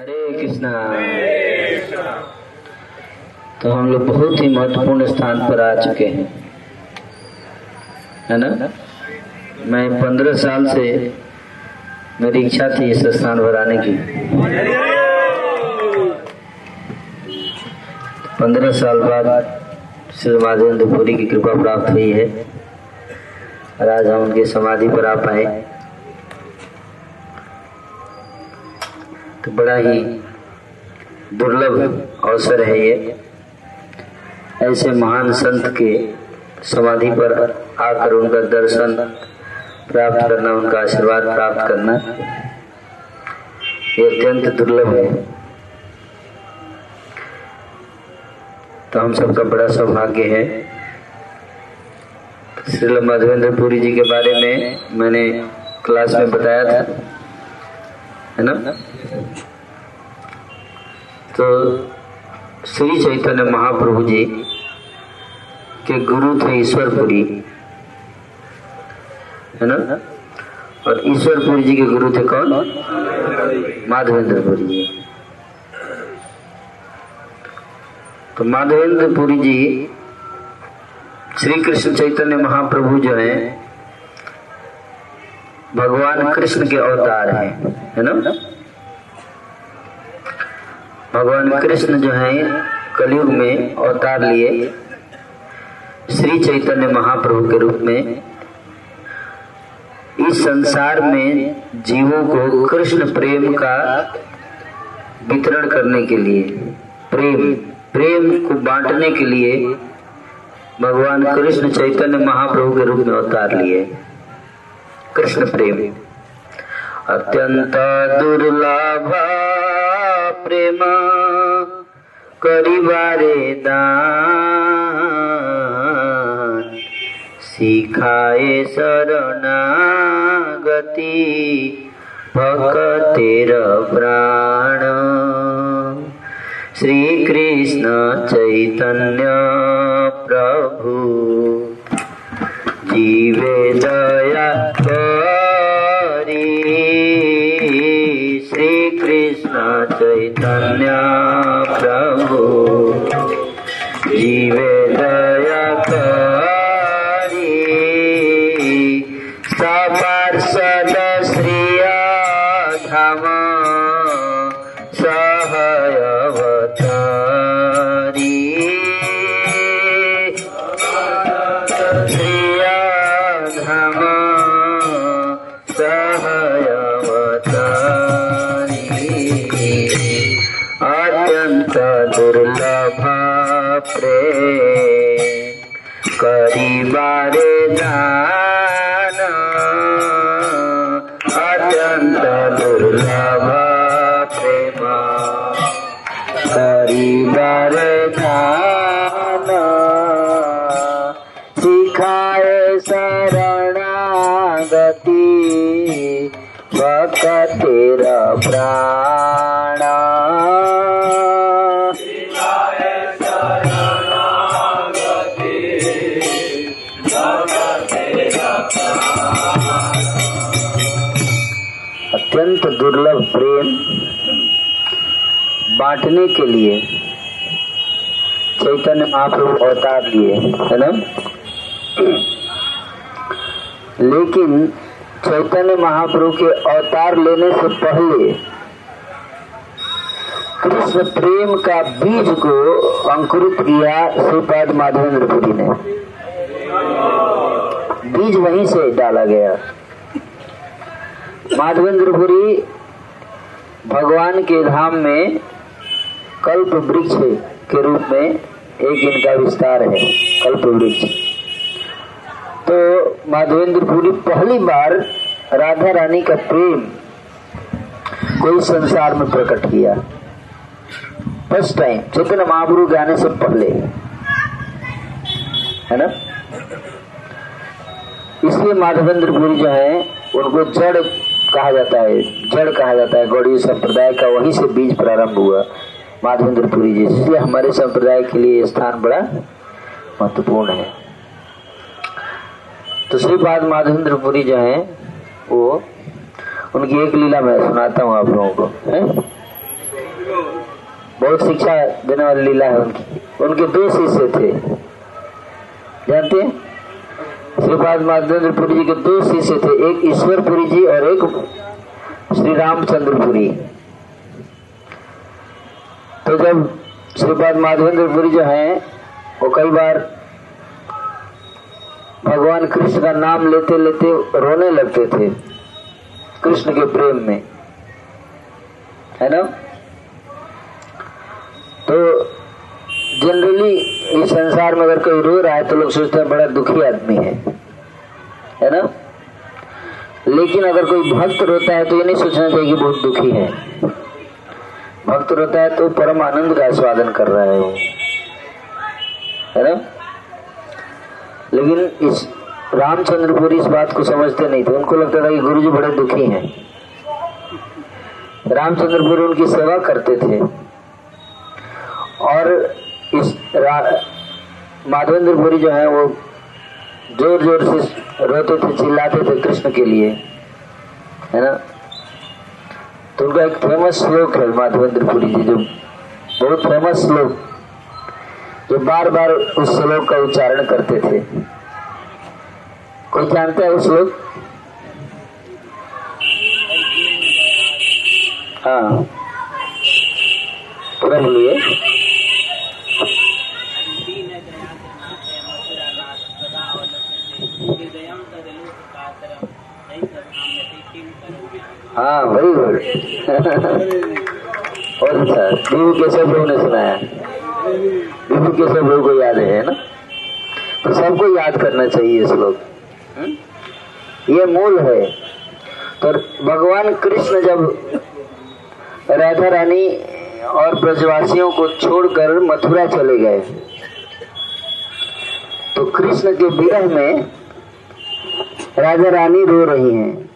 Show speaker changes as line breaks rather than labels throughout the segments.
हरे कृष्णा। तो हम लोग बहुत ही महत्वपूर्ण स्थान पर आ चुके हैं। है ना? मैं पंद्रह साल से मेरी इच्छा थी इस स्थान पर आने की। पंद्रह साल बाद श्री माधवेंद्र पुरी की कृपा प्राप्त हुई है और आज हम उनकी समाधि पर आ पाए। तो बड़ा ही दुर्लभ अवसर है ये। ऐसे महान संत के समाधि पर आकर उनका दर्शन प्राप्त करना, उनका आशीर्वाद प्राप्त करना, ये अत्यंत दुर्लभ है। तो हम सबका बड़ा सौभाग्य है। श्री माधवेंद्र पुरी जी के बारे में मैंने क्लास में बताया था। है ना? तो श्री चैतन्य महाप्रभु जी के गुरु थे ईश्वरपुरी, है ना? और ईश्वरपुरी जी के गुरु थे कौन? माधवेंद्रपुरी जी। तो माधवेंद्रपुरी जी श्री कृष्ण चैतन्य महाप्रभु जो है भगवान कृष्ण के अवतार हैं, है ना? भगवान कृष्ण जो है, कलयुग में अवतार लिए श्री चैतन्य महाप्रभु के रूप में। इस संसार में जीवों को कृष्ण प्रेम का वितरण करने के लिए, प्रेम प्रेम को बांटने के लिए भगवान कृष्ण चैतन्य महाप्रभु के रूप में अवतार लिए। कृष्ण प्रेम अत्यंत दुर्लभ प्रेम करिबारे दान। सिखाए शरणागति भक्तेर प्राण। श्री कृष्ण चैतन्य प्रभु। जीवे शरणागति भक्तेर प्राण। अत्यंत दुर्लभ प्रेम बांटने के लिए चैतन्य महाप्रभु अवतार लिए, है ना? लेकिन चैतन्य महाप्रभु के अवतार लेने से पहले कृष्ण प्रेम का बीज को अंकुरित किया श्रीपाद माधवेंद्र पुरी ने। बीज वहीं से डाला गया। माधवेंद्रपुरी भगवान के धाम में कल्प वृक्ष के रूप में एक इनका विस्तार है, कल्प वृक्ष। तो माधवेंद्र माधवेंद्रपुरी पहली बार राधा रानी का प्रेम कोई संसार में प्रकट किया। फ़र्स्ट टाइम चेतन महाप्रभु के आने से पहले। है ना? इसलिए माधवेंद्र माधवेंद्रपुरी जो है, उनको जड़ कहा जाता है, जड़ कहा जाता है गौड़ी संप्रदाय का वहीं से बीज प्रारंभ हुआ माधवेंद्रपुरी जी इसलिए हमारे संप्रदाय के लिए स्थान बड़ा महत्वपूर्ण है। तो श्रीपाद माधवेंद्रपुरी जो है, वो उनकी एक लीला मैं सुनाता हूँ आप लोगों को, है? बहुत शिक्षा देने वाली लीला है उनकी। उनके दो शिष्य थे। जानते हैं? श्रीपाद माधवेंद्रपुरी जी के दो शिष्य थे, एक ईश्वरपुरी जी और एक श्री रामचंद्रपुरी। तो जब श्रीपाद माधवेंद्रपुरी जो है, वो कई बार भगवान कृष्ण का नाम लेते लेते रोने लगते थे। कृष्ण के प्रेम में। है ना? तो जनरली इस संसार में अगर कोई रो रहा है तो लोग सोचते हैं बड़ा दुखी आदमी है। है ना? लेकिन अगर कोई भक्त रोता है तो ये नहीं सोचना चाहिए कि बहुत दुखी है। भक्त रोता है तो परम आनंद का आस्वादन कर रहा है वो। है ना? लेकिन इस रामचंद्रपुरी इस बात को समझते नहीं थे। उनको लगता था कि गुरु जी बड़े दुखी हैं। रामचंद्रपुरी उनकी सेवा करते थे। और इस माधवेंद्रपुरी जो है, वो ज़ोर ज़ोर से रोते थे, चिल्लाते थे कृष्ण के लिए। है ना? तो उनका एक फ़ेमस श्लोक है माधवेंद्रपुरी जी, जो बहुत फ़ेमस श्लोक। जो बार बार उस श्लोक का उच्चारण करते थे। कोई जानता है उस श्लोक हाँ। पूरा बोलिए हाँ वेरी गुड और बीबी केशव प्रभु ने सुनाया। बीबी केशव प्रभु को याद है ना? तो सबको याद करना चाहिए श्लोक हम्म? ये मूल है। तो भगवान कृष्ण जब राधा रानी और ब्रजवासियों को छोड़कर मथुरा चले गए तो कृष्ण के विरह में राजा रानी रो रही हैं।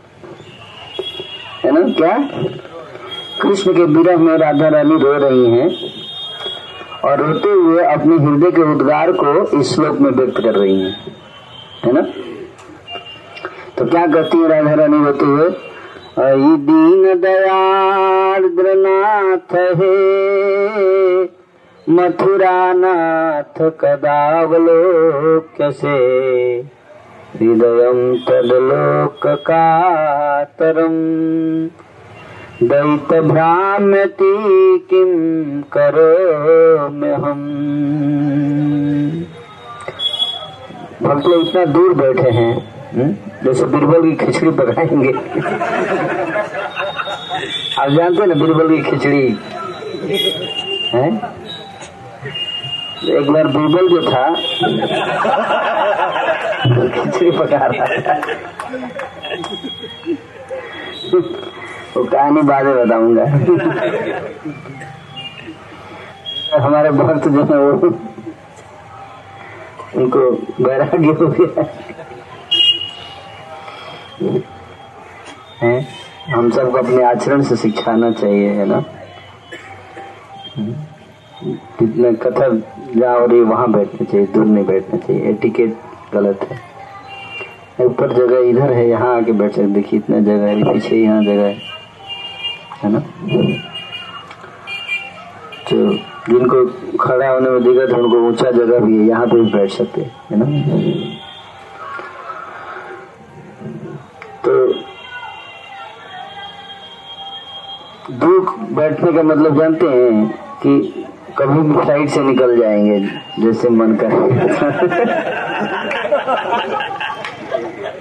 है ना? क्या? कृष्ण के विरह में राधा रानी रो रही हैं। और रोते हुए अपने हृदय के उद्गार को इस श्लोक में व्यक्त कर रही हैं। है ना? तो क्या कहती है राधा रानी रोते हुए दीन दयाद्रनाथ हे मथुरा नाथ कदावलोक्य से। हृदयं तद्लोककातरम्। दैतभ्राम्यति किं करोम्यहम् भक्त लोग इतना दूर बैठे हैं हम्म? जैसे बीरबल की खिचड़ी पकाएँगे आप जानते हैं ना बीरबल की खिचड़ी? है? एक बार बीरबल जो था खिचड़ी पका रहा था। वो कहानी बाद में बताऊँगा? हमारे भक्त जो है वो उनको वैराग्य हो गया। है? हम सबको अपने आचरण से सिखाना चाहिए, है ना? कितने कथा हो रही वहाँ बैठना चाहिए, दूर नहीं बैठना चाहिए। एटिकेट गलत है। ऊपर जगह इधर है, यहाँ आके बैठ सकते देखिए, इतना जगह है, पीछे यहाँ जगह है। है ना? तो जिनको खड़ा होने में दिक्कत है, उनको ऊँचा जगह भी है, यहाँ पे भी बैठ सकते है ना? तो दूर बैठने का मतलब जानते हैं कि कभी भी साइड से निकल जाएँगे, जैसे मन कर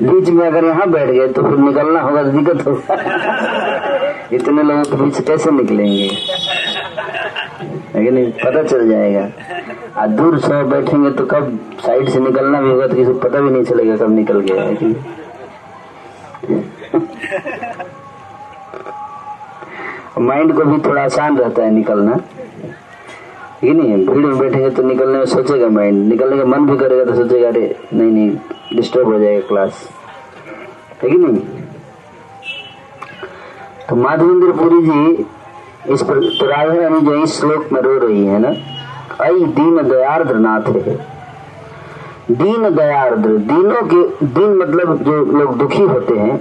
बीच में अगर यहाँ बैठ गए तो फिर निकलना होगा, दिक्कत होगा। इतने लोगों के बीच कैसे निकलेंगे? लेकिन पता चल जाएगा। आज दूर से बैठेंगे तो कब साइड से निकलना भी होगा तो किसी पता भी नहीं चलेगा कब निकल गया है माइंड को भी थोड़ा आसान रहता है निकलना। ये नहीं भीड़ में बैठेंगे तो निकलने में सोचेगा माइंड। निकलने का मन भी करेगा तो सोचेगा, अरे, नहीं नहीं डिस्टर्ब हो जाएगा क्लास है कि नहीं? तो माधवेंद्र पुरी जी इस पर जो इस श्लोक में रो रही है ना आई दीन दयार्द्र नाथ है। दीन दयार्द्र, दीनों के, दीन मतलब जो लोग दुखी होते हैं,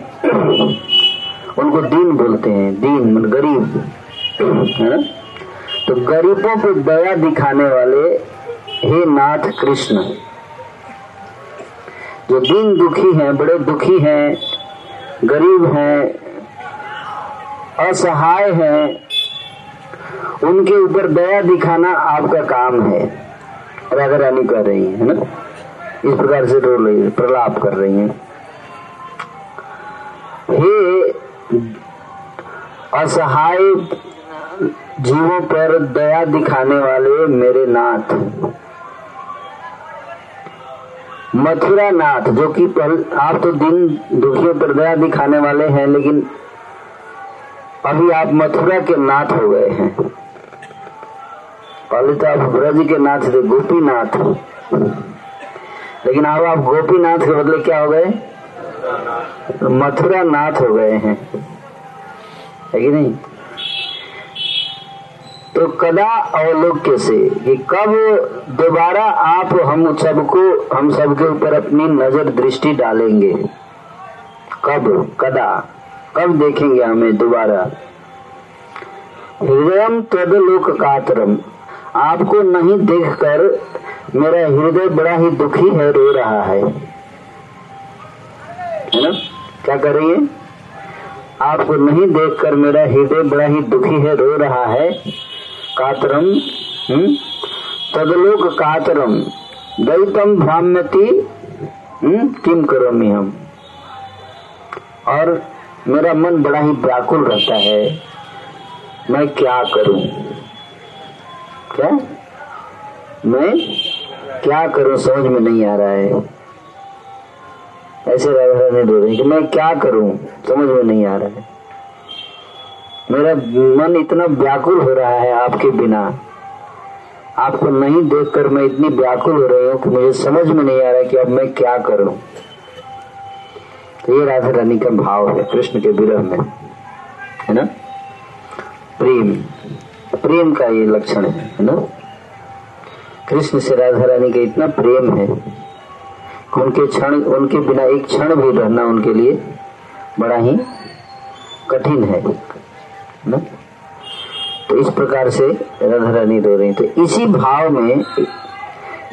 उनको दीन बोलते हैं, दीन मतलब गरीब, है ना? तो गरीबों पे दया दिखाने वाले हे नाथ कृष्ण। जो दीन दुखी हैं, बड़े दुखी हैं, गरीब हैं असहाय हैं। उनके ऊपर दया दिखाना आपका काम है। राधा रानी कर रही है ना? इस प्रकार से रो रही है प्रलाप कर रही है। हे असहाय जीवों पर दया दिखाने वाले मेरे नाथ। मथुरा नाथ, जो कि आप तो दिन दुखियों पर दया दिखाने वाले हैं, लेकिन अभी आप मथुरा के नाथ हो गए हैं। पहले तो आप ब्रज के नाथ थे गोपीनाथ। लेकिन अब आप गोपीनाथ के बदले क्या हो गए? मथुरा नाथ हो गए हैं। है कि नहीं? तो कदा अवलोक्य से कि कब दोबारा आप हम सबको, हम सबके ऊपर अपनी नज़र दृष्टि डालेंगे? कब? कदा? कब देखेंगे हमें दोबारा? हृदय तदलोक कातरम आपको नहीं देखकर मेरा हृदय बड़ा ही दुखी है, रो रहा है। है ना? क्या कर रही है? आपको नहीं देखकर मेरा हृदय बड़ा ही दुखी है, रो रहा है। कातरम हम्म? तदलोक कातरम दलितम भ्राम्यति हम्म? किम करो हम? और मेरा मन बड़ा ही व्याकुल रहता है। मैं क्या करूँ? क्या? मैं क्या करूँ समझ में नहीं आ रहा है। ऐसे राधा रानी बोल रही कि मैं क्या करूँ? समझ में नहीं आ रहा है। मेरा मन इतना व्याकुल हो रहा है आपके बिना। आपको नहीं देखकर मैं इतनी व्याकुल हो रही हूँ कि मुझे समझ में नहीं आ रहा कि अब मैं क्या करूँ। ये राधा रानी का भाव है, कृष्ण के विरह में। है ना? प्रेम प्रेम का ये लक्षण है है ना? कृष्ण से राधा रानी का इतना प्रेम है उनके क्षण, उनके बिना एक क्षण भी रहना उनके लिए बड़ा ही कठिन है ना? तो इस प्रकार से राधा रानी रो रही तो इसी भाव में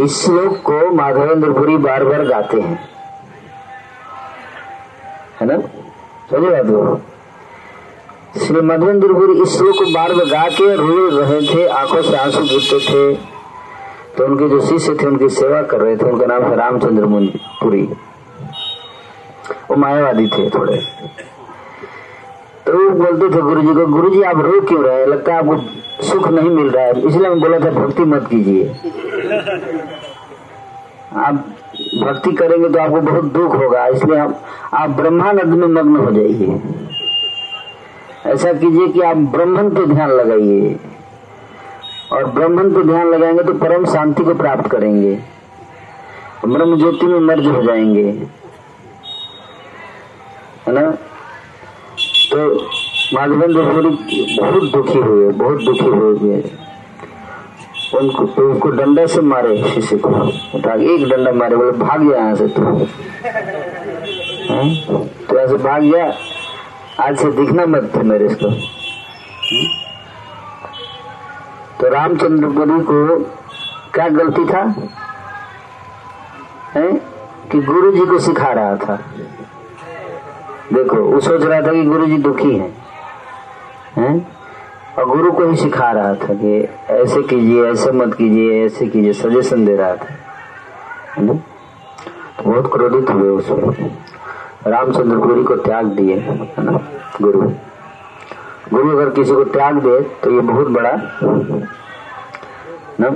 इस श्लोक को माधवेंद्रपुरी बार बार गाते हैं। है ना? समझे बात वो श्री मधवेंद्रपुरी इस श्लोक को बार बार गा के रो रहे थे, आँखों से आँसू गिरते थे। तो उनके जो शिष्य थे, उनकी सेवा कर रहे थे। उनका नाम है रामचंद्र पुरी वो मायावादी थे थोड़े। तो वो बोलते थे गुरु जी को गुरु जी आप रो क्यों रहे लगता है आपको सुख नहीं मिल रहा है। इसलिए मैं बोला था, भक्ति मत कीजिए। आप भक्ति करेंगे तो आपको बहुत दुख होगा। इसलिए आप आप ब्रह्मानंद में मग्न हो जाइए। ऐसा कीजिए कि आप ब्रह्मन पे ध्यान लगाइए। और ब्रह्मन पे ध्यान लगाएँगे तो परम शांति को प्राप्त करेंगे। ब्रह्म ज्योति में मर्ज हो जाएँगे। है ना? तो माधवेंद्र बहुत दुखी हुए, बहुत दुखी हुए। उनको तो उनको डंडा से मारे शिष्य को। उठा एक डंडा मारे, बोले, भाग गया यहाँ से तू। तो ऐसे भाग गया। आज से दिखना मत थे मेरे इसको। तो रामचंद्र रामचंद्रपुरी को क्या गलती था? है? कि गुरु जी को सिखा रहा था। देखो, वो सोच रहा था कि गुरु जी दुखी हैं। हैं? और गुरु को ही सिखा रहा था कि ऐसे कीजिए, ऐसे मत कीजिए, ऐसे कीजिए सजेशन दे रहा था। तो बहुत क्रोधित हुए उसमें रामचंद्रपुरी को त्याग दिए, है ना? गुरु। गुरु अगर किसी को त्याग दे तो ये बहुत बड़ा, ना?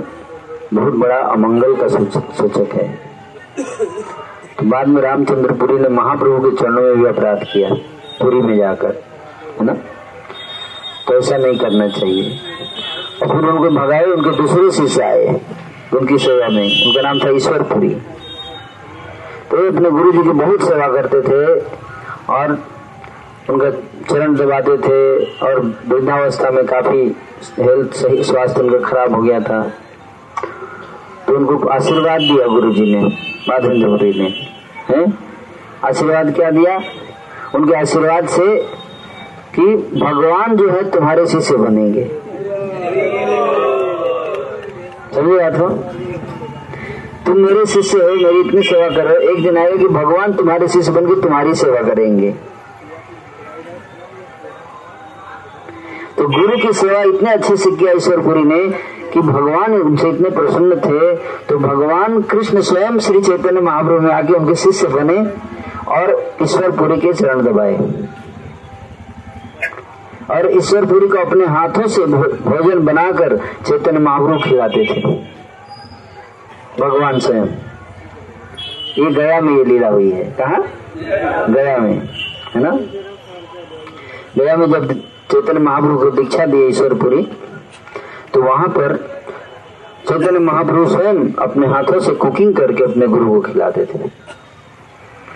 बहुत बड़ा अमंगल का सूचक है। तो बाद में रामचंद्रपुरी ने महाप्रभु के चरणों में भी अपराध किया, पुरी में जाकर, है ना? तो ऐसा नहीं करना चाहिए। और फिर उनको भगाए, उनके दूसरे शिष्य आए, उनकी सेवा में। उनका नाम था ईश्वरपुरी। तो वे अपने गुरु जी की बहुत सेवा करते थे और उनका चरण दबाते थे और वृद्धावस्था में काफ़ी हेल्थ, सही स्वास्थ्य उनका खराब हो गया था। तो उनको आशीर्वाद दिया गुरु जी ने माधवेंद्र ने। आशीर्वाद क्या दिया? उनके आशीर्वाद से कि भगवान जो है तुम्हारे शिष्य बनेंगे। बात हो तुम मेरे शिष्य हो, मेरी इतनी सेवा करो एक दिन आएगा कि भगवान तुम्हारे शिष्य बनकर तुम्हारी सेवा करेंगे। तो गुरु की सेवा इतने अच्छे से किया ईश्वरपुरी ने कि भगवान उनसे इतने प्रसन्न थे। तो भगवान कृष्ण स्वयं श्री चैतन्य महाप्रभु में आके उनके शिष्य बने और ईश्वरपुरी के चरण दबाए। और ईश्वरपुरी को अपने हाथों से भोजन बनाकर चैतन्य महाप्रभु खिलाते थे। भगवान स्वयं। ये गया में ये लीला हुई है। कहा? गया में। है ना? गया में जब चैतन्य महाप्रभु को दीक्षा दी ईश्वरपुरी तो वहाँ पर चैतन्य महाप्रभु स्वयं अपने हाथों से कुकिंग करके अपने गुरु को खिलाते थे।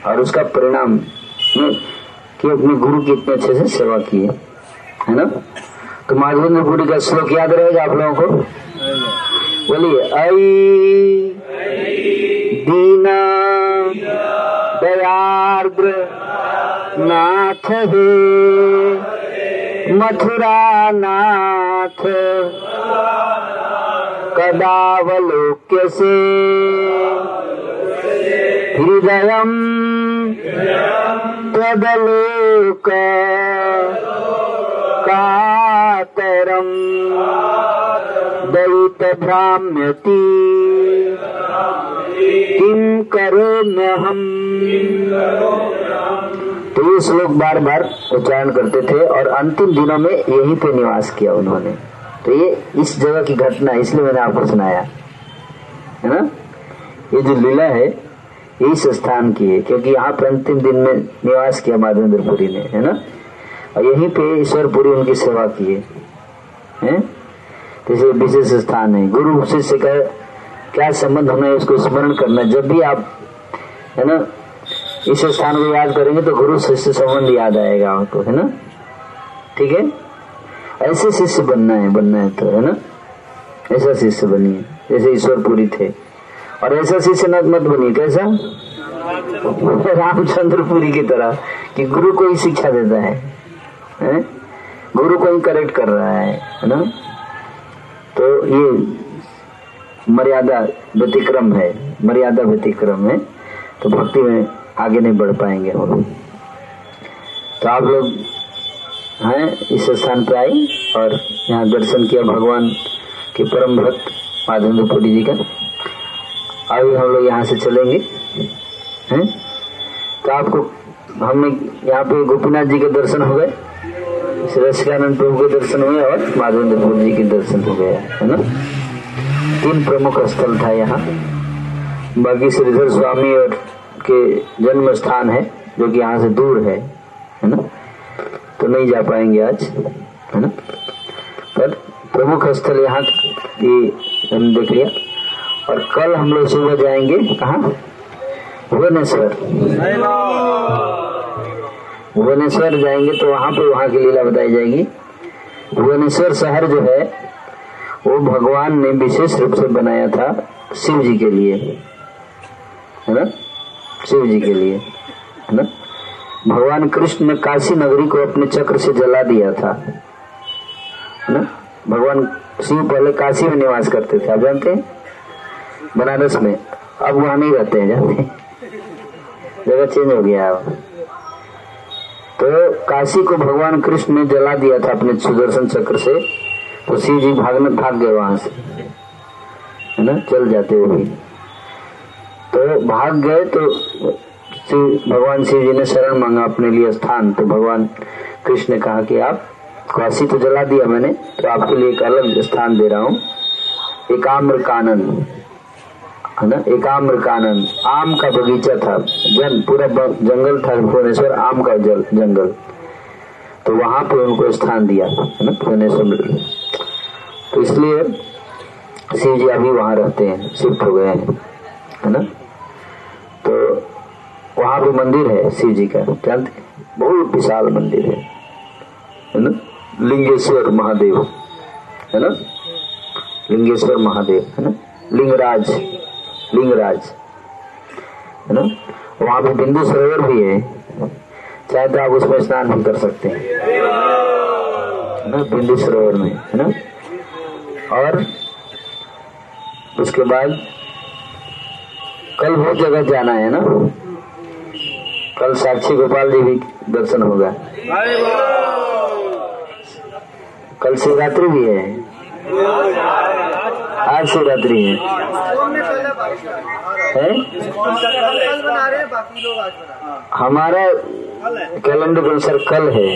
और उसका परिणाम कि अपने गुरु की इतने अच्छे से सेवा की है। है ना? तो माधवेंद्र पुरी का श्लोक याद रहेगा आप लोगों को? बोलिए आई दीना दयार्द्र नाथ हे, मथुरा नाथ कदावलोक्य से, हृदय तदलोक कातरम दयित भ्राम्यति किम करो हम तो ये श्लोक बार बार उच्चारण करते थे और अंतिम दिनों में यहीं पे निवास किया उन्होंने। तो ये इस जगह की घटना, इसलिए मैंने आपको सुनाया। है ना? ये जो लीला है, इस स्थान की है, क्योंकि यहाँ पर अंतिम दिन में निवास किया माधवेंद्रपुरी ने, है ना? और यहीं पे ईश्वरपुरी उनकी सेवा की है। तो विशेष स्थान है गुरु शिष्य का क्या संबंध हमें उसको स्मरण करना जब भी आप है ना इस स्थान को याद करेंगे तो गुरु शिष्य संबंध याद आएगा आपको है ना? ठीक है? ऐसे शिष्य बनना है बनना है तो है ना? ऐसा शिष्य बनिए जैसे ईश्वरपुरी थे। और ऐसा शिष्य मत बनिए कैसा? रामचंद्रपुरी की तरह कि गुरु को ही शिक्षा देता है, है? गुरु को ही करेक्ट कर रहा है है ना? तो ये मर्यादा व्यतिक्रम है, मर्यादा व्यतिक्रम है तो भक्ति में आगे नहीं बढ़ पाएँगे हम तो आप लोग हैं इस स्थान पे आए और यहाँ दर्शन किया भगवान के परम भक्त माधवेंद्र पुरी जी का। अभी हम लोग यहाँ से चलेंगे, हैं? तो आपको, हमने यहाँ पे गोपीनाथ जी के दर्शन हो गए। श्री प्रभु के दर्शन हुए और माधवेंद्र जी के दर्शन हो गए, है ना? तीन प्रमुख स्थल था यहाँ। बाकी श्रीधर स्वामी और के जन्म स्थान है, जो कि यहाँ से दूर है है ना? तो नहीं जा पाएँगे आज, है ना? पर प्रमुख स्थल यहाँ हम देख लिया। और कल हम लोग सुबह जाएँगे कहा? भुवनेश्वर। भुवनेश्वर जाएँगे तो वहाँ पे वहाँ की लीला बताई जाएगी। भुवनेश्वर शहर जो है, वो भगवान ने विशेष रूप से बनाया था शिव जी के लिए। है ना? शिव जी के लिए। है ना? भगवान कृष्ण ने काशी नगरी को अपने चक्र से जला दिया था। है ना? भगवान शिव पहले काशी में निवास करते थे। आप जानते हैं? बनारस में। अब वहाँ नहीं रहते हैं, जानते जगह चेंज हो गया अब। तो काशी को भगवान कृष्ण ने जला दिया था अपने सुदर्शन चक्र से। तो शिव जी भागने भाग गए वहाँ से। है ना? चल जाते वो भी तो भाग गए तो भगवान शिव जी ने शरण मांगा अपने लिए स्थान। तो भगवान कृष्ण ने कहा कि आप काशी तो जला दिया मैंने तो आपके लिए एक अलग स्थान दे रहा हूँ। एकाम्र कानन है ना? एकाम्र कानन आम का बगीचा था, जन, पूरा जंगल था भुवनेश्वर, आम का जल, जंगल। तो वहाँ पे उनको स्थान दिया, है ना? भुवनेश्वर तो इसलिए शिव जी अभी वहाँ रहते हैं, शिफ्ट हो गए हैं, है ना? तो वहाँ पे मंदिर है शिव जी का, जानते बहुत विशाल मंदिर है है ना? लिंगेश्वर महादेव, है ना? लिंगेश्वर महादेव, है ना? लिंगराज लिंगराज है ना वहाँ पे बिंदु सरोवर भी है। चाहे तो आप उसमें स्नान भी कर सकते हैं। ना बिंदु सरोवर में है ना और उसके बाद कल बहुत जगह जाना है ना? कल साक्षी गोपाल जी भी दर्शन होगा। कल शिवरात्रि भी है। आज शिवरात्रि है। है? हमारा कैलेंडर के अनुसार कल है।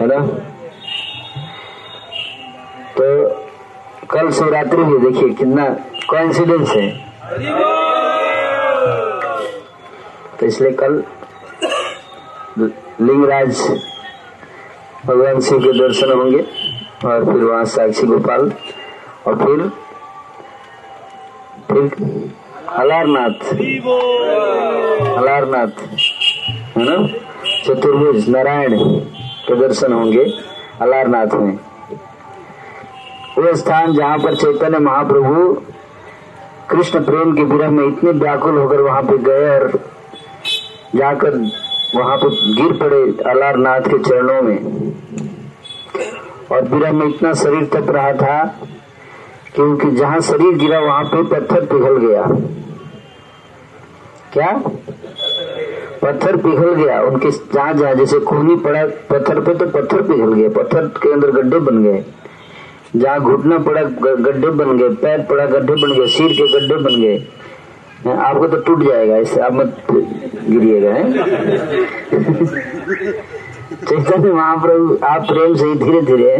है ना? तो कल शिवरात्रि भी देखिए कितना कोइंसिडेंस है। तो इसलिए कल लिंगराज भगवान शिव के दर्शन होंगे। और फिर वहाँ साक्षी गोपाल और फिर फिर अलारनाथ। अलारनाथ, है ना? चतुर्भुज, नारायण के दर्शन होंगे अलारनाथ में। वो स्थान जहाँ पर चैतन्य महाप्रभु कृष्ण प्रेम के विरह में इतने व्याकुल होकर वहाँ पे गए और जाकर वहाँ पे गिर पड़े अलारनाथ के चरणों में। और विरह में इतना शरीर तप रहा था क्योंकि जहाँ शरीर गिरा, वहाँ पे पत्थर पिघल गया। क्या? पत्थर पिघल गया। उनके जहाँ जहाँ जैसे खूनी पड़ा, पत्थर पे तो पत्थर पिघल गया पत्थर के अंदर गड्ढे बन गए। जहाँ घुटना पड़ा गड्ढे बन गए, पैर पड़ा, गड्ढे बन गए, सिर के गड्ढे बन गए। आपको तो टूट जाएगा इससे आप मत गिरिएगा चैतन्य महाप्रभु, आप प्रेम से ही। धीरे धीरे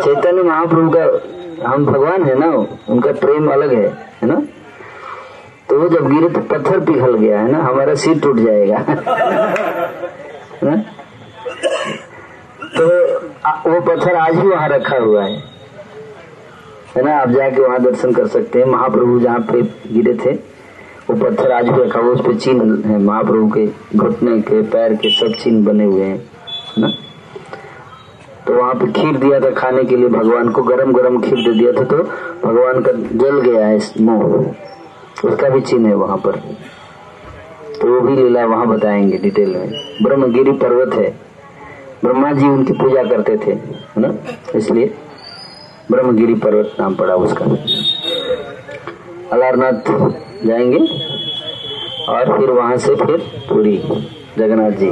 चैतन्य महाप्रभु का, हम भगवान है ना, उनका प्रेम अलग है है ना? तो वो जब गिरे तो पत्थर पिघल गया, है ना? हमारा सिर टूट जाएगा। ना? तो वो पत्थर आज भी वहाँ रखा हुआ है। है ना? आप जाके वहाँ दर्शन कर सकते हैं। महाप्रभु जहाँ पे गिरे थे। पत्थर आज भी रखा हुआ उस पर चिन्ह है, महाप्रभु के घुटने के, पैर के सब चिन्ह बने हुए हैं, ना? तो वहाँ पे खीर दिया था खाने के लिए, भगवान को गरम गरम खीर दे दिया था तो भगवान का जल गया है मुँह उसका भी चिन्ह है वहाँ पर। तो वो भी लीला वहाँ बताएँगे डिटेल में। ब्रह्मगिरी पर्वत है। ब्रह्मा जी उनकी पूजा करते थे, है ना? इसलिए ब्रह्मगिरी पर्वत नाम पड़ा उसका। अलारनाथ जाएँगे और फिर वहाँ से फिर पूरी, जगन्नाथ जी।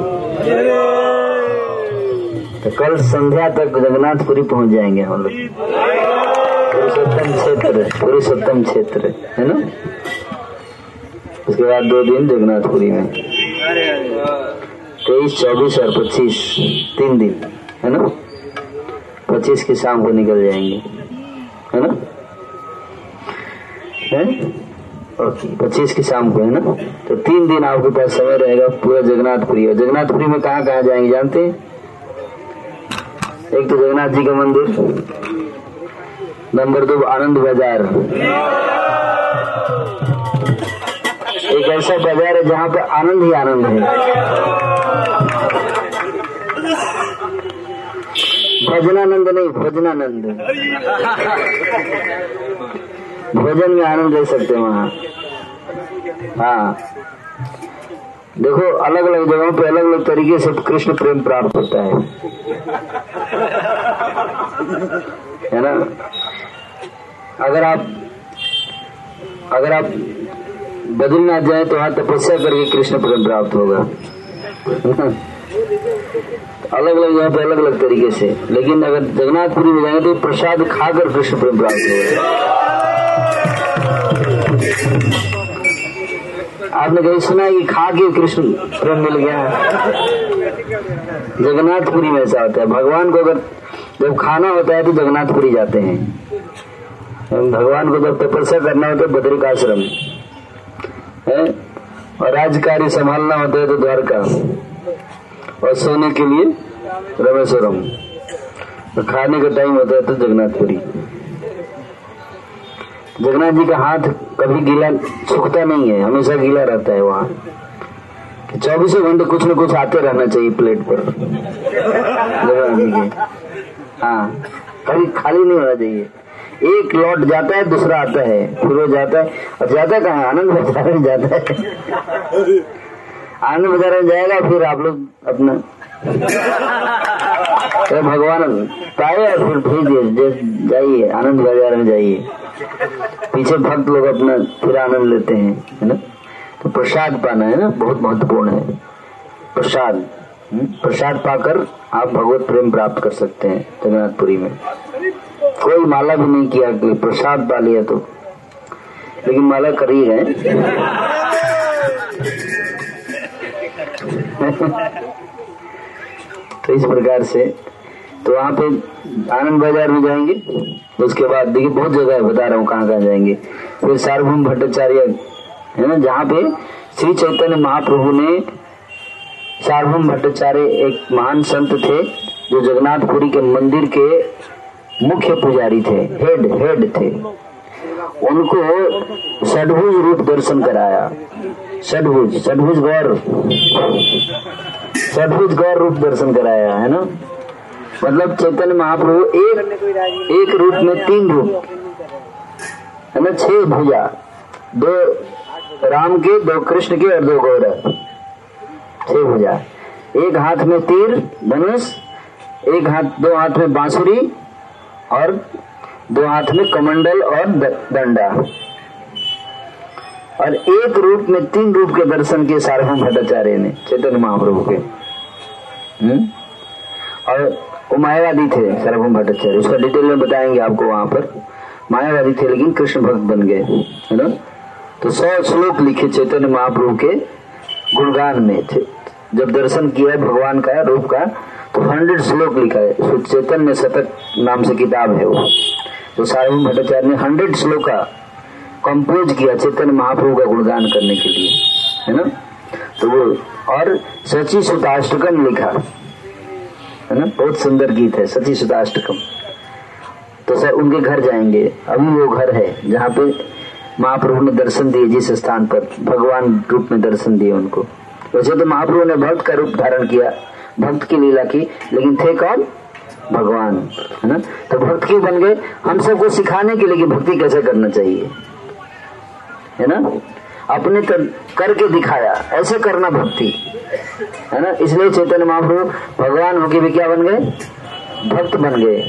तो कल संध्या तक जगन्नाथपुरी पहुँच जाएँगे हम लोग। पुरुषोत्तम क्षेत्र पुरुषोत्तम क्षेत्र, है ना? उसके बाद दो दिन जगन्नाथपुरी में। तेईस, चौबीस और पच्चीस, तीन दिन, है ना? पच्चीस की शाम को निकल जाएँगे, है ना? है? पच्चीस की शाम को है ना? तो तीन दिन आपके पास समय रहेगा पूरा जगन्नाथपुरी। और जगन्नाथपुरी में कहाँ कहाँ जाएँगे, जानते हैं? एक तो जगन्नाथ जी का मंदिर, नंबर दो आनंद बाज़ार। एक ऐसा बाज़ार है जहाँ पे आनंद ही आनंद है। भजनानंद नहीं, भजनानंद। भोजन में आनंद ले सकते हैं वहाँ। हाँ। देखो अलग अलग जगहों पे अलग अलग तरीके से कृष्ण प्रेम प्राप्त होता है। है ना? अगर आप अगर आप बद्रीनाथ जाए तो वहाँ तपस्या करके कृष्ण प्रेम प्राप्त होगा। अलग अलग जगह पे अलग अलग तरीके से। लेकिन अगर जगन्नाथपुरी में जाएँगे तो प्रसाद खाकर कृष्ण प्रेम प्राप्त होगा। आपने कहीं सुना है कि खा के कृष्ण प्रेम मिल गया जगन्नाथपुरी में ऐसा होता है। भगवान को अगर जब खाना होता है तो जगन्नाथपुरी जाते हैं। भगवान को जब तपस्या करना होता है, बद्रिकाश्रम। है? और राजकार्य संभालना होता है तो द्वारका। और सोने के लिए रमेश्वरम। तो खाने का टाइम होता है तो जगन्नाथपुरी। जगन्नाथ जी का हाथ कभी गीला सूखता नहीं है, हमेशा गीला रहता है वहाँ। चौबीसों घंटे कुछ न कुछ आते रहना चाहिए प्लेट पर। जगन्नाथ जी के। हाँ कभी खाली नहीं होना चाहिए। एक लौट जाता है, दूसरा आता है, फिर वो जाता है। और जाता कहाँ? आनंद बाज़ार में जाता है। आनंद बाज़ार में जाएगा, फिर आप लोग अपना तो भगवान पाए और फिर भेज दिए जाइए, आनंद बाज़ार में जाइए। पीछे भक्त लोग अपना फिर आनंद लेते हैं है ना? तो प्रसाद पाना है ना बहुत महत्वपूर्ण है। प्रसाद हम्म, प्रसाद पाकर आप भगवत प्रेम प्राप्त कर सकते हैं जगन्नाथपुरी में। कोई माला भी नहीं किया कोई प्रसाद पा लिया तो। लेकिन माला कर ही। तो इस प्रकार से तो वहाँ पे आनंद बाज़ार में जाएँगे। उसके बाद देखिए बहुत जगह है, बता रहा हूँ कहाँ कहाँ जाएँगे। फिर सार्वभौम भट्टाचार्य, है ना, जहाँ पे श्री चैतन्य महाप्रभु ने सार्वभौम भट्टाचार्य एक महान संत थे, जो जगन्नाथपुरी के मंदिर के मुख्य पुजारी थे हेड हेड थे। उनको षडभुज रूप दर्शन कराया। षडभुज षडभुज गौर। षडभुज गौर रूप दर्शन कराया, है ना? मतलब चैतन्य महाप्रभु एक एक रूप में तीन रूप है ना छह भुजा, दो राम के, दो कृष्ण के और दो गौरव छह भुजा एक हाथ में तीर, धनुष, एक हाथ, दो हाथ में बांसुरी और दो हाथ में कमंडल और दंडा और एक रूप में तीन रूप के दर्शन किए सार्वभौम भट्टाचार्य ने, चैतन्य महाप्रभु के हुँ? हम्म? और वो मायावादी थे, सार्वभौम भट्टाचार्य उसका डिटेल में बताएँगे आपको वहाँ पर। मायावादी थे, लेकिन कृष्ण भक्त बन गए, है ना? तो सौ श्लोक लिखे चैतन्य महाप्रभु के गुणगान में थे। जब दर्शन किया, भगवान का रूप का तो हंड्रेड श्लोक लिखा है। चैतन्य शतक नाम से किताब है वो। तो सार्वभौम भट्टाचार्य ने हंड्रेड श्लोक का कंपोज किया चैतन्य महाप्रभु का गुणगान करने के लिए, है ना? तो वो और सची सुताष्टकम लिखा। है ना? बहुत सुंदर गीत है सची सुताष्टकम तो सर, उनके घर जाएँगे। अभी वो घर है, जहाँ पे महाप्रभु ने दर्शन दिए जिस स्थान पर, भगवान रूप में दर्शन दिए उनको। वैसे तो महाप्रभु ने भक्त का रूप धारण किया, भक्त की लीला की, लेकिन थे कौन? भगवान, है ना? तो भक्त क्यों बन गए? हम सबको सिखाने के लिए भक्ति कैसे करना चाहिए। है ना? अपने तर, करके दिखाया। ऐसे करना भक्ति। है ना? इसलिए चैतन्य महाप्रभु भगवान होके भी क्या बन गए? भक्त बन गए।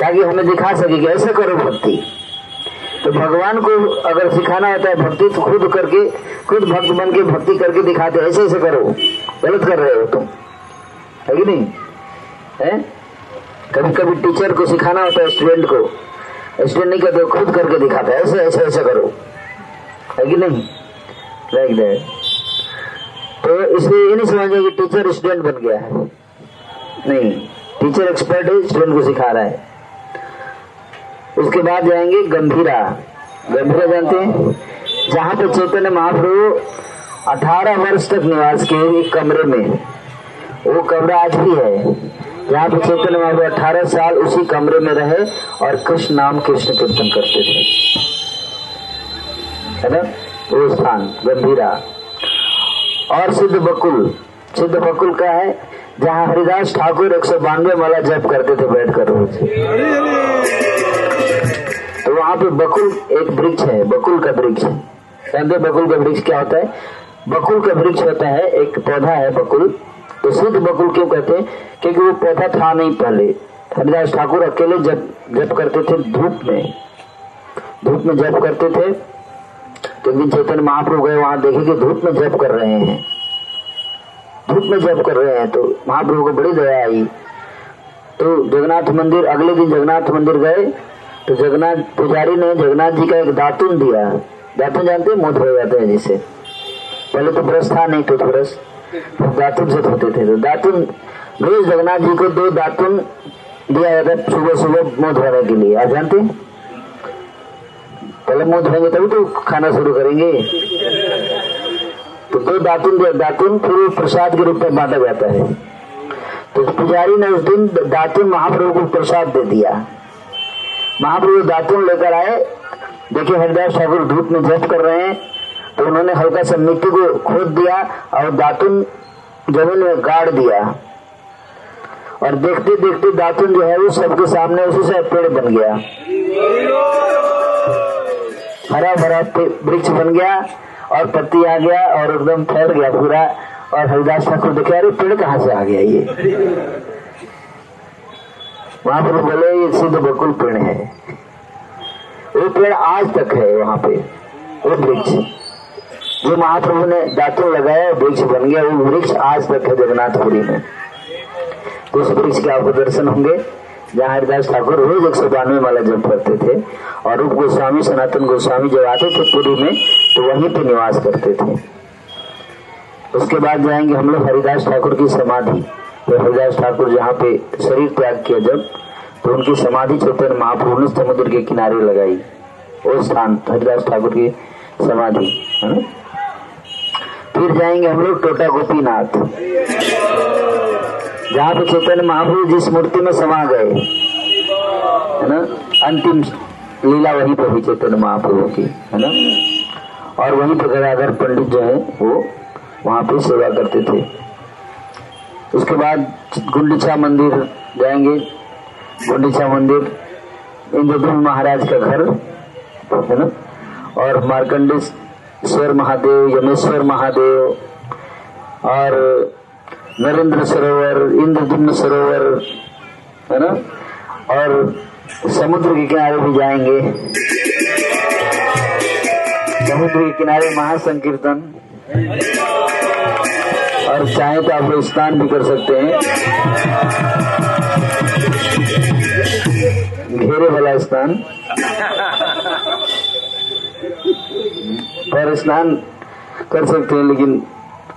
ताकि हमें दिखा सके कि ऐसे करो भक्ति। तो भगवान को अगर सिखाना होता है भक्ति तो खुद करके खुद भक्त बन के भक्ति करके दिखाते ऐसे ऐसे करो। गलत कर रहे हो तुम। है कि नहीं? है? कभी कभी टीचर को सिखाना होता है स्टूडेंट को। स्टूडेंट नहीं कहते खुद करके दिखाता ऐसे ऐसे ऐसे करो। है कि नहीं? लाइक दैट तो इसे ये नहीं समझे कि टीचर स्टूडेंट बन गया है। नहीं टीचर एक्सपर्ट है स्टूडेंट को सिखा रहा है। उसके बाद जाएँगे गंभीरा। गंभीरा जानते हैं? जहाँ पे चैतन्य महाप्रभु 18 वर्ष तक निवास किए एक कमरे में। वो कमरा आज भी है। जहाँ पे चैतन्य महाप्रभु 18 साल उसी कमरे में रहे और कृष्ण नाम कृष्ण कीर्तन करते थे। है ना? वो स्थान गंभीरा। और सिद्ध बकुल सिद्ध बकुल का है, जहाँ हरिदास ठाकुर एक सौ बानवे माला जप करते थे, बैठ कर रोज। तो वहाँ पे बकुल एक वृक्ष है, बकुल का वृक्ष। जानते बकुल का वृक्ष क्या होता है? बकुल का वृक्ष होता है, एक पौधा है बकुल। तो सिद्ध बकुल क्यों कहते हैं? क्योंकि वो पौधा था नहीं पहले। हरिदास ठाकुर अकेले जब जप करते थे धूप में। धूप में जप करते थे। तो दिन चैतन्य महाप्रभु गए, वहाँ देखे कि धूप में जप कर रहे हैं। धूप में जप कर रहे हैं तो महाप्रभु को बड़ी दया आई। तो जगन्नाथ मंदिर, अगले दिन जगन्नाथ मंदिर गए तो जगन्नाथ पुजारी ने जगन्नाथ जी का एक दातुन दिया। दातुन जानते हैं? मुँह हो जाते हैं जिसे। पहले तो ब्रश था, नहीं तो ब्रश दातुन से धोते थे। तो दातुन रोज जगन्नाथ जी को दो दातुन दिया जाता है सुबह सुबह मुँह धोने के लिए। आप जानते हैं? पहले मुँह धोएँगे तभी तो खाना शुरू करेंगे। तो दो दातुन दातुन फिर प्रसाद के रूप में बांटा जाता है। तो पुजारी ने उस दिन दातुन महाप्रभु को प्रसाद दे दिया। महाप्रभु दातुन लेकर आए। देखिए, हरिदास ठाकुर धूप में जप कर रहे हैं तो उन्होंने हल्का सा मिट्टी को खोद दिया और दातुन ज़मीन में गाड़ दिया। और देखते देखते दातुन जो है, वो सबके सामने उसी से पेड़ बन गया। हरा भरा वृक्ष बन गया और पत्ती आ गया और एकदम फैल गया पूरा और हरिदास ठाकुर देखे, अरे, पेड़ कहाँ से आ गया ये? महाप्रभु बोले, ये सिद्ध बकुल पेड़ है। वो पेड़ आज तक है वहाँ पे, वो वृक्ष। जो महाप्रभु ने दातुन लगाया वृक्ष बन गया। वो वृक्ष आज तक है जगन्नाथपुरी में। तो उस वृक्ष के आपको दर्शन होंगे। जहाँ हरिदास ठाकुर रोज एक सौ बानवे माला जप करते थे। और रूप गोस्वामी, सनातन गोस्वामी जब आते थे पुरी में तो वहीं पे निवास करते थे। उसके बाद जाएँगे हम लोग हरिदास ठाकुर की समाधि। तो हरिदास ठाकुर जहाँ पे शरीर त्याग किया जब तो उनकी समाधि चैतन्य महाप्रभु ने समुद्र के किनारे लगाई। वो स्थान, हरिदास ठाकुर की समाधि फिर जाएँगे हम लोग टोटा गोपीनाथ। जहाँ पे चैतन्य महाप्रभु जिस मूर्ति में समा गए, है ना? अंतिम लीला वहीं पर हुई चैतन्य महाप्रभु की, है ना? और वहीं पर गदाधर पंडित जो है, वो वहाँ पे सेवा करते थे। उसके बाद गुंडीचा मंदिर जाएँगे। गुंडीचा मंदिर इंद्रधुन महाराज का घर, है ना? और मार्कंडेश्वर महादेव, यमेश्वर महादेव, और नरेंद्र सरोवर इंद्रधुम्न सरोवर, है ना? और समुद्र के किनारे भी जाएँगे। समुद्र के किनारे महासंकीर्तन। और चाहे तो आप लोग स्नान भी कर सकते हैं। घेरे वाला स्नान। पर स्नान कर सकते हैं, लेकिन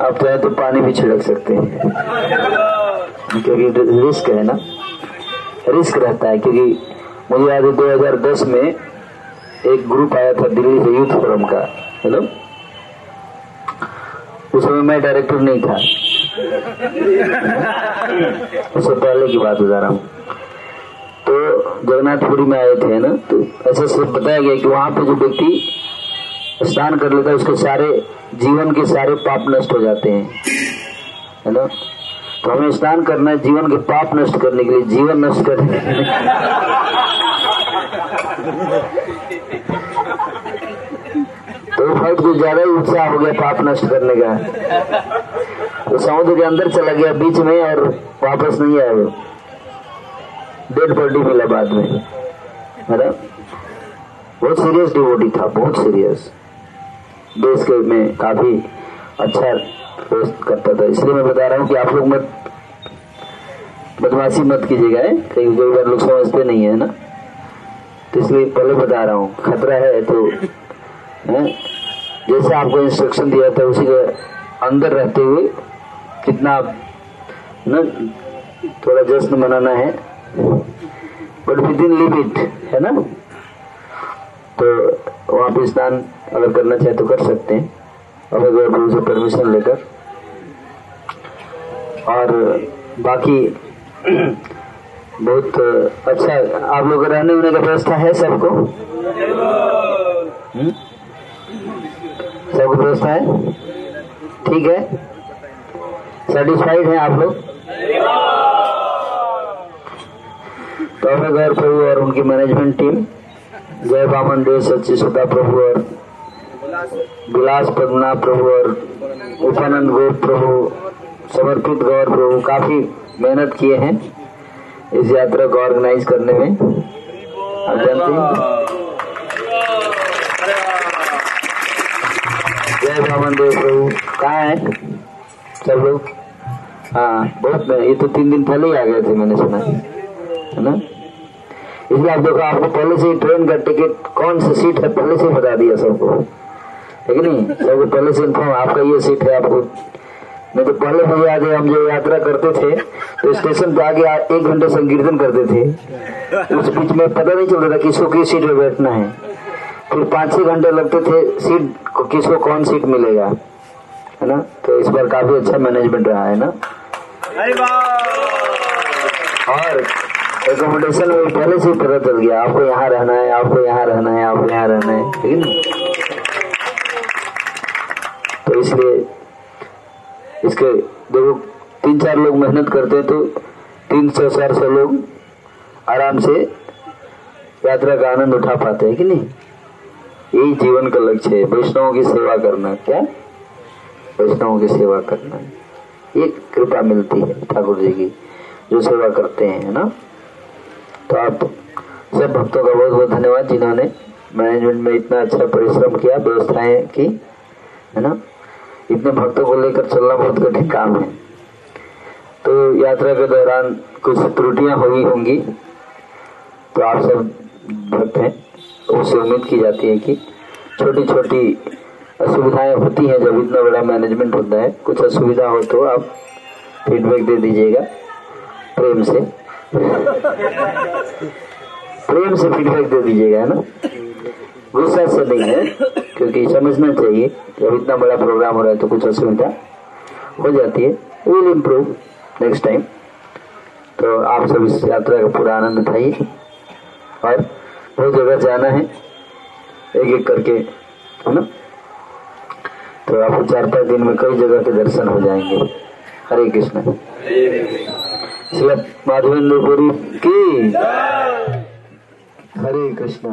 आप चाहे तो पानी भी छिड़क सकते हैं। क्योंकि रिस्क है ना? रिस्क रहता है, क्योंकि मुझे याद है 2010 में एक ग्रुप आया था दिल्ली से यूथ फोरम का, हेलो? उस समय मैं डायरेक्टर नहीं था। उससे पहले की बात बता रहा हूँ। तो जगन्नाथपुरी में आए थे ना तो ऐसे से बताया गया कि वहाँ पे जो व्यक्ति स्नान कर लेता है, उसके सारे जीवन के सारे पाप नष्ट हो जाते हैं। है ना? तो हमें स्नान करना है, जीवन के पाप नष्ट करने के लिए, जीवन नष्ट के लिए तो फर्द कुछ ज़्यादा ही उत्साह हो गया पाप नष्ट करने का। तो समुद्र के अंदर चला गया बीच में और वापस नहीं आया वो। डेड बॉडी मिला बाद में। है ना? बहुत सीरियस डिवोटी था, बहुत सीरियस देश के में काफ़ी अच्छा पोस्ट करता था। इसलिए मैं बता रहा हूँ कि आप लोग मत, बदमाशी मत कीजिएगा कई कई बार लोग समझते नहीं है ना? तो इसलिए पहले बता रहा हूँ, खतरा है तो है? जैसे आपको इंस्ट्रक्शन दिया था, उसी के अंदर रहते हुए कितना, न, थोड़ा जश्न मनाना है बट विद इन लिमिट है ना? तो वहाँ पे स्नान अगर करना चाहे तो कर सकते हैं। अगर गौरव से परमिशन लेकर और बाकी बहुत अच्छा आप लोग रहने होने का व्यवस्था है सबको? हम्म? सबको व्यवस्था है? ठीक है। सेटिस्फाइड है आप लोग? तो गौर प्रभु और उनकी मैनेजमेंट टीम जय बामन देव सच्ची सुधा प्रभु और विलास पद्मनाभ प्रभु और उपानंद गौर प्रभु समर्पित गौर प्रभु काफ़ी मेहनत किए हैं इस यात्रा को ऑर्गेनाइज करने में। आप जानते हैं? जय बामन देव प्रभु। कहाँ है? सब लोग हाँ बहुत ये तो तीन दिन पहले ही आ गए थे मैंने सुना। है ना? इसलिए आप देखो, आपको पहले से ही ट्रेन का टिकट कौन सी सीट है? पहले से बता दिया सबको। ठीक नहीं सबको पहले से इन्फॉर्म आपका ये सीट है आपको। नहीं तो पहले भी याद है हम जो यात्रा करते थे तो स्टेशन पे आगे एक घंटे संकीर्तन करते थे। उस बीच में पता नहीं चलता था किसको किस सीट पे बैठना है। फिर पाँच छह घंटे लगते थे सीट को किसको कौन सीट मिलेगा है ना? तो इस बार काफ़ी अच्छा मैनेजमेंट रहा है ना? और एकोमोडेशन में पहले से पता चल गया आपको यहाँ रहना है आपको यहाँ रहना है आपको यहाँ रहना है ठीक है तो इसलिए इसके देखो तीन चार लोग मेहनत करते हैं तो तीन सौ, चार सौ लोग आराम से यात्रा का आनंद उठा पाते हैं कि नहीं? यही जीवन का लक्ष्य है, वैष्णवों की सेवा करना। क्या? वैष्णवों की सेवा करना। ये कृपा मिलती है ठाकुर जी की, जो सेवा करते हैं, है ना? तो आप सब भक्तों का बहुत बहुत धन्यवाद, जिन्होंने मैनेजमेंट में इतना अच्छा परिश्रम किया, व्यवस्थाएँ की, है ना? इतने भक्तों को लेकर चलना बहुत कठिन काम है। तो यात्रा के दौरान कुछ त्रुटियाँ हुई होंगी तो आप सब भक्त हैं उससे उम्मीद की जाती है कि छोटी छोटी असुविधाएँ होती हैं, जब इतना बड़ा मैनेजमेंट होता है। कुछ असुविधा हो तो आप फीडबैक दे दीजिएगा, प्रेम से। प्रेम से फीडबैक दे दीजिएगा, है ना? गुस्सा से नहीं है क्योंकि समझना चाहिए। जब इतना बड़ा प्रोग्राम हो रहा है तो कुछ असुविधा हो जाती है। विल इम्प्रूव नेक्स्ट टाइम तो आप सब इस यात्रा का पूरा आनंद उठाइए। और बहुत जगह जाना है एक एक करके, है ना? तो आपको चार पाँच दिन में कई जगह के दर्शन हो जाएँगे। हरे कृष्ण। श्री माधवेंद्रपुरी की हरे कृष्ण।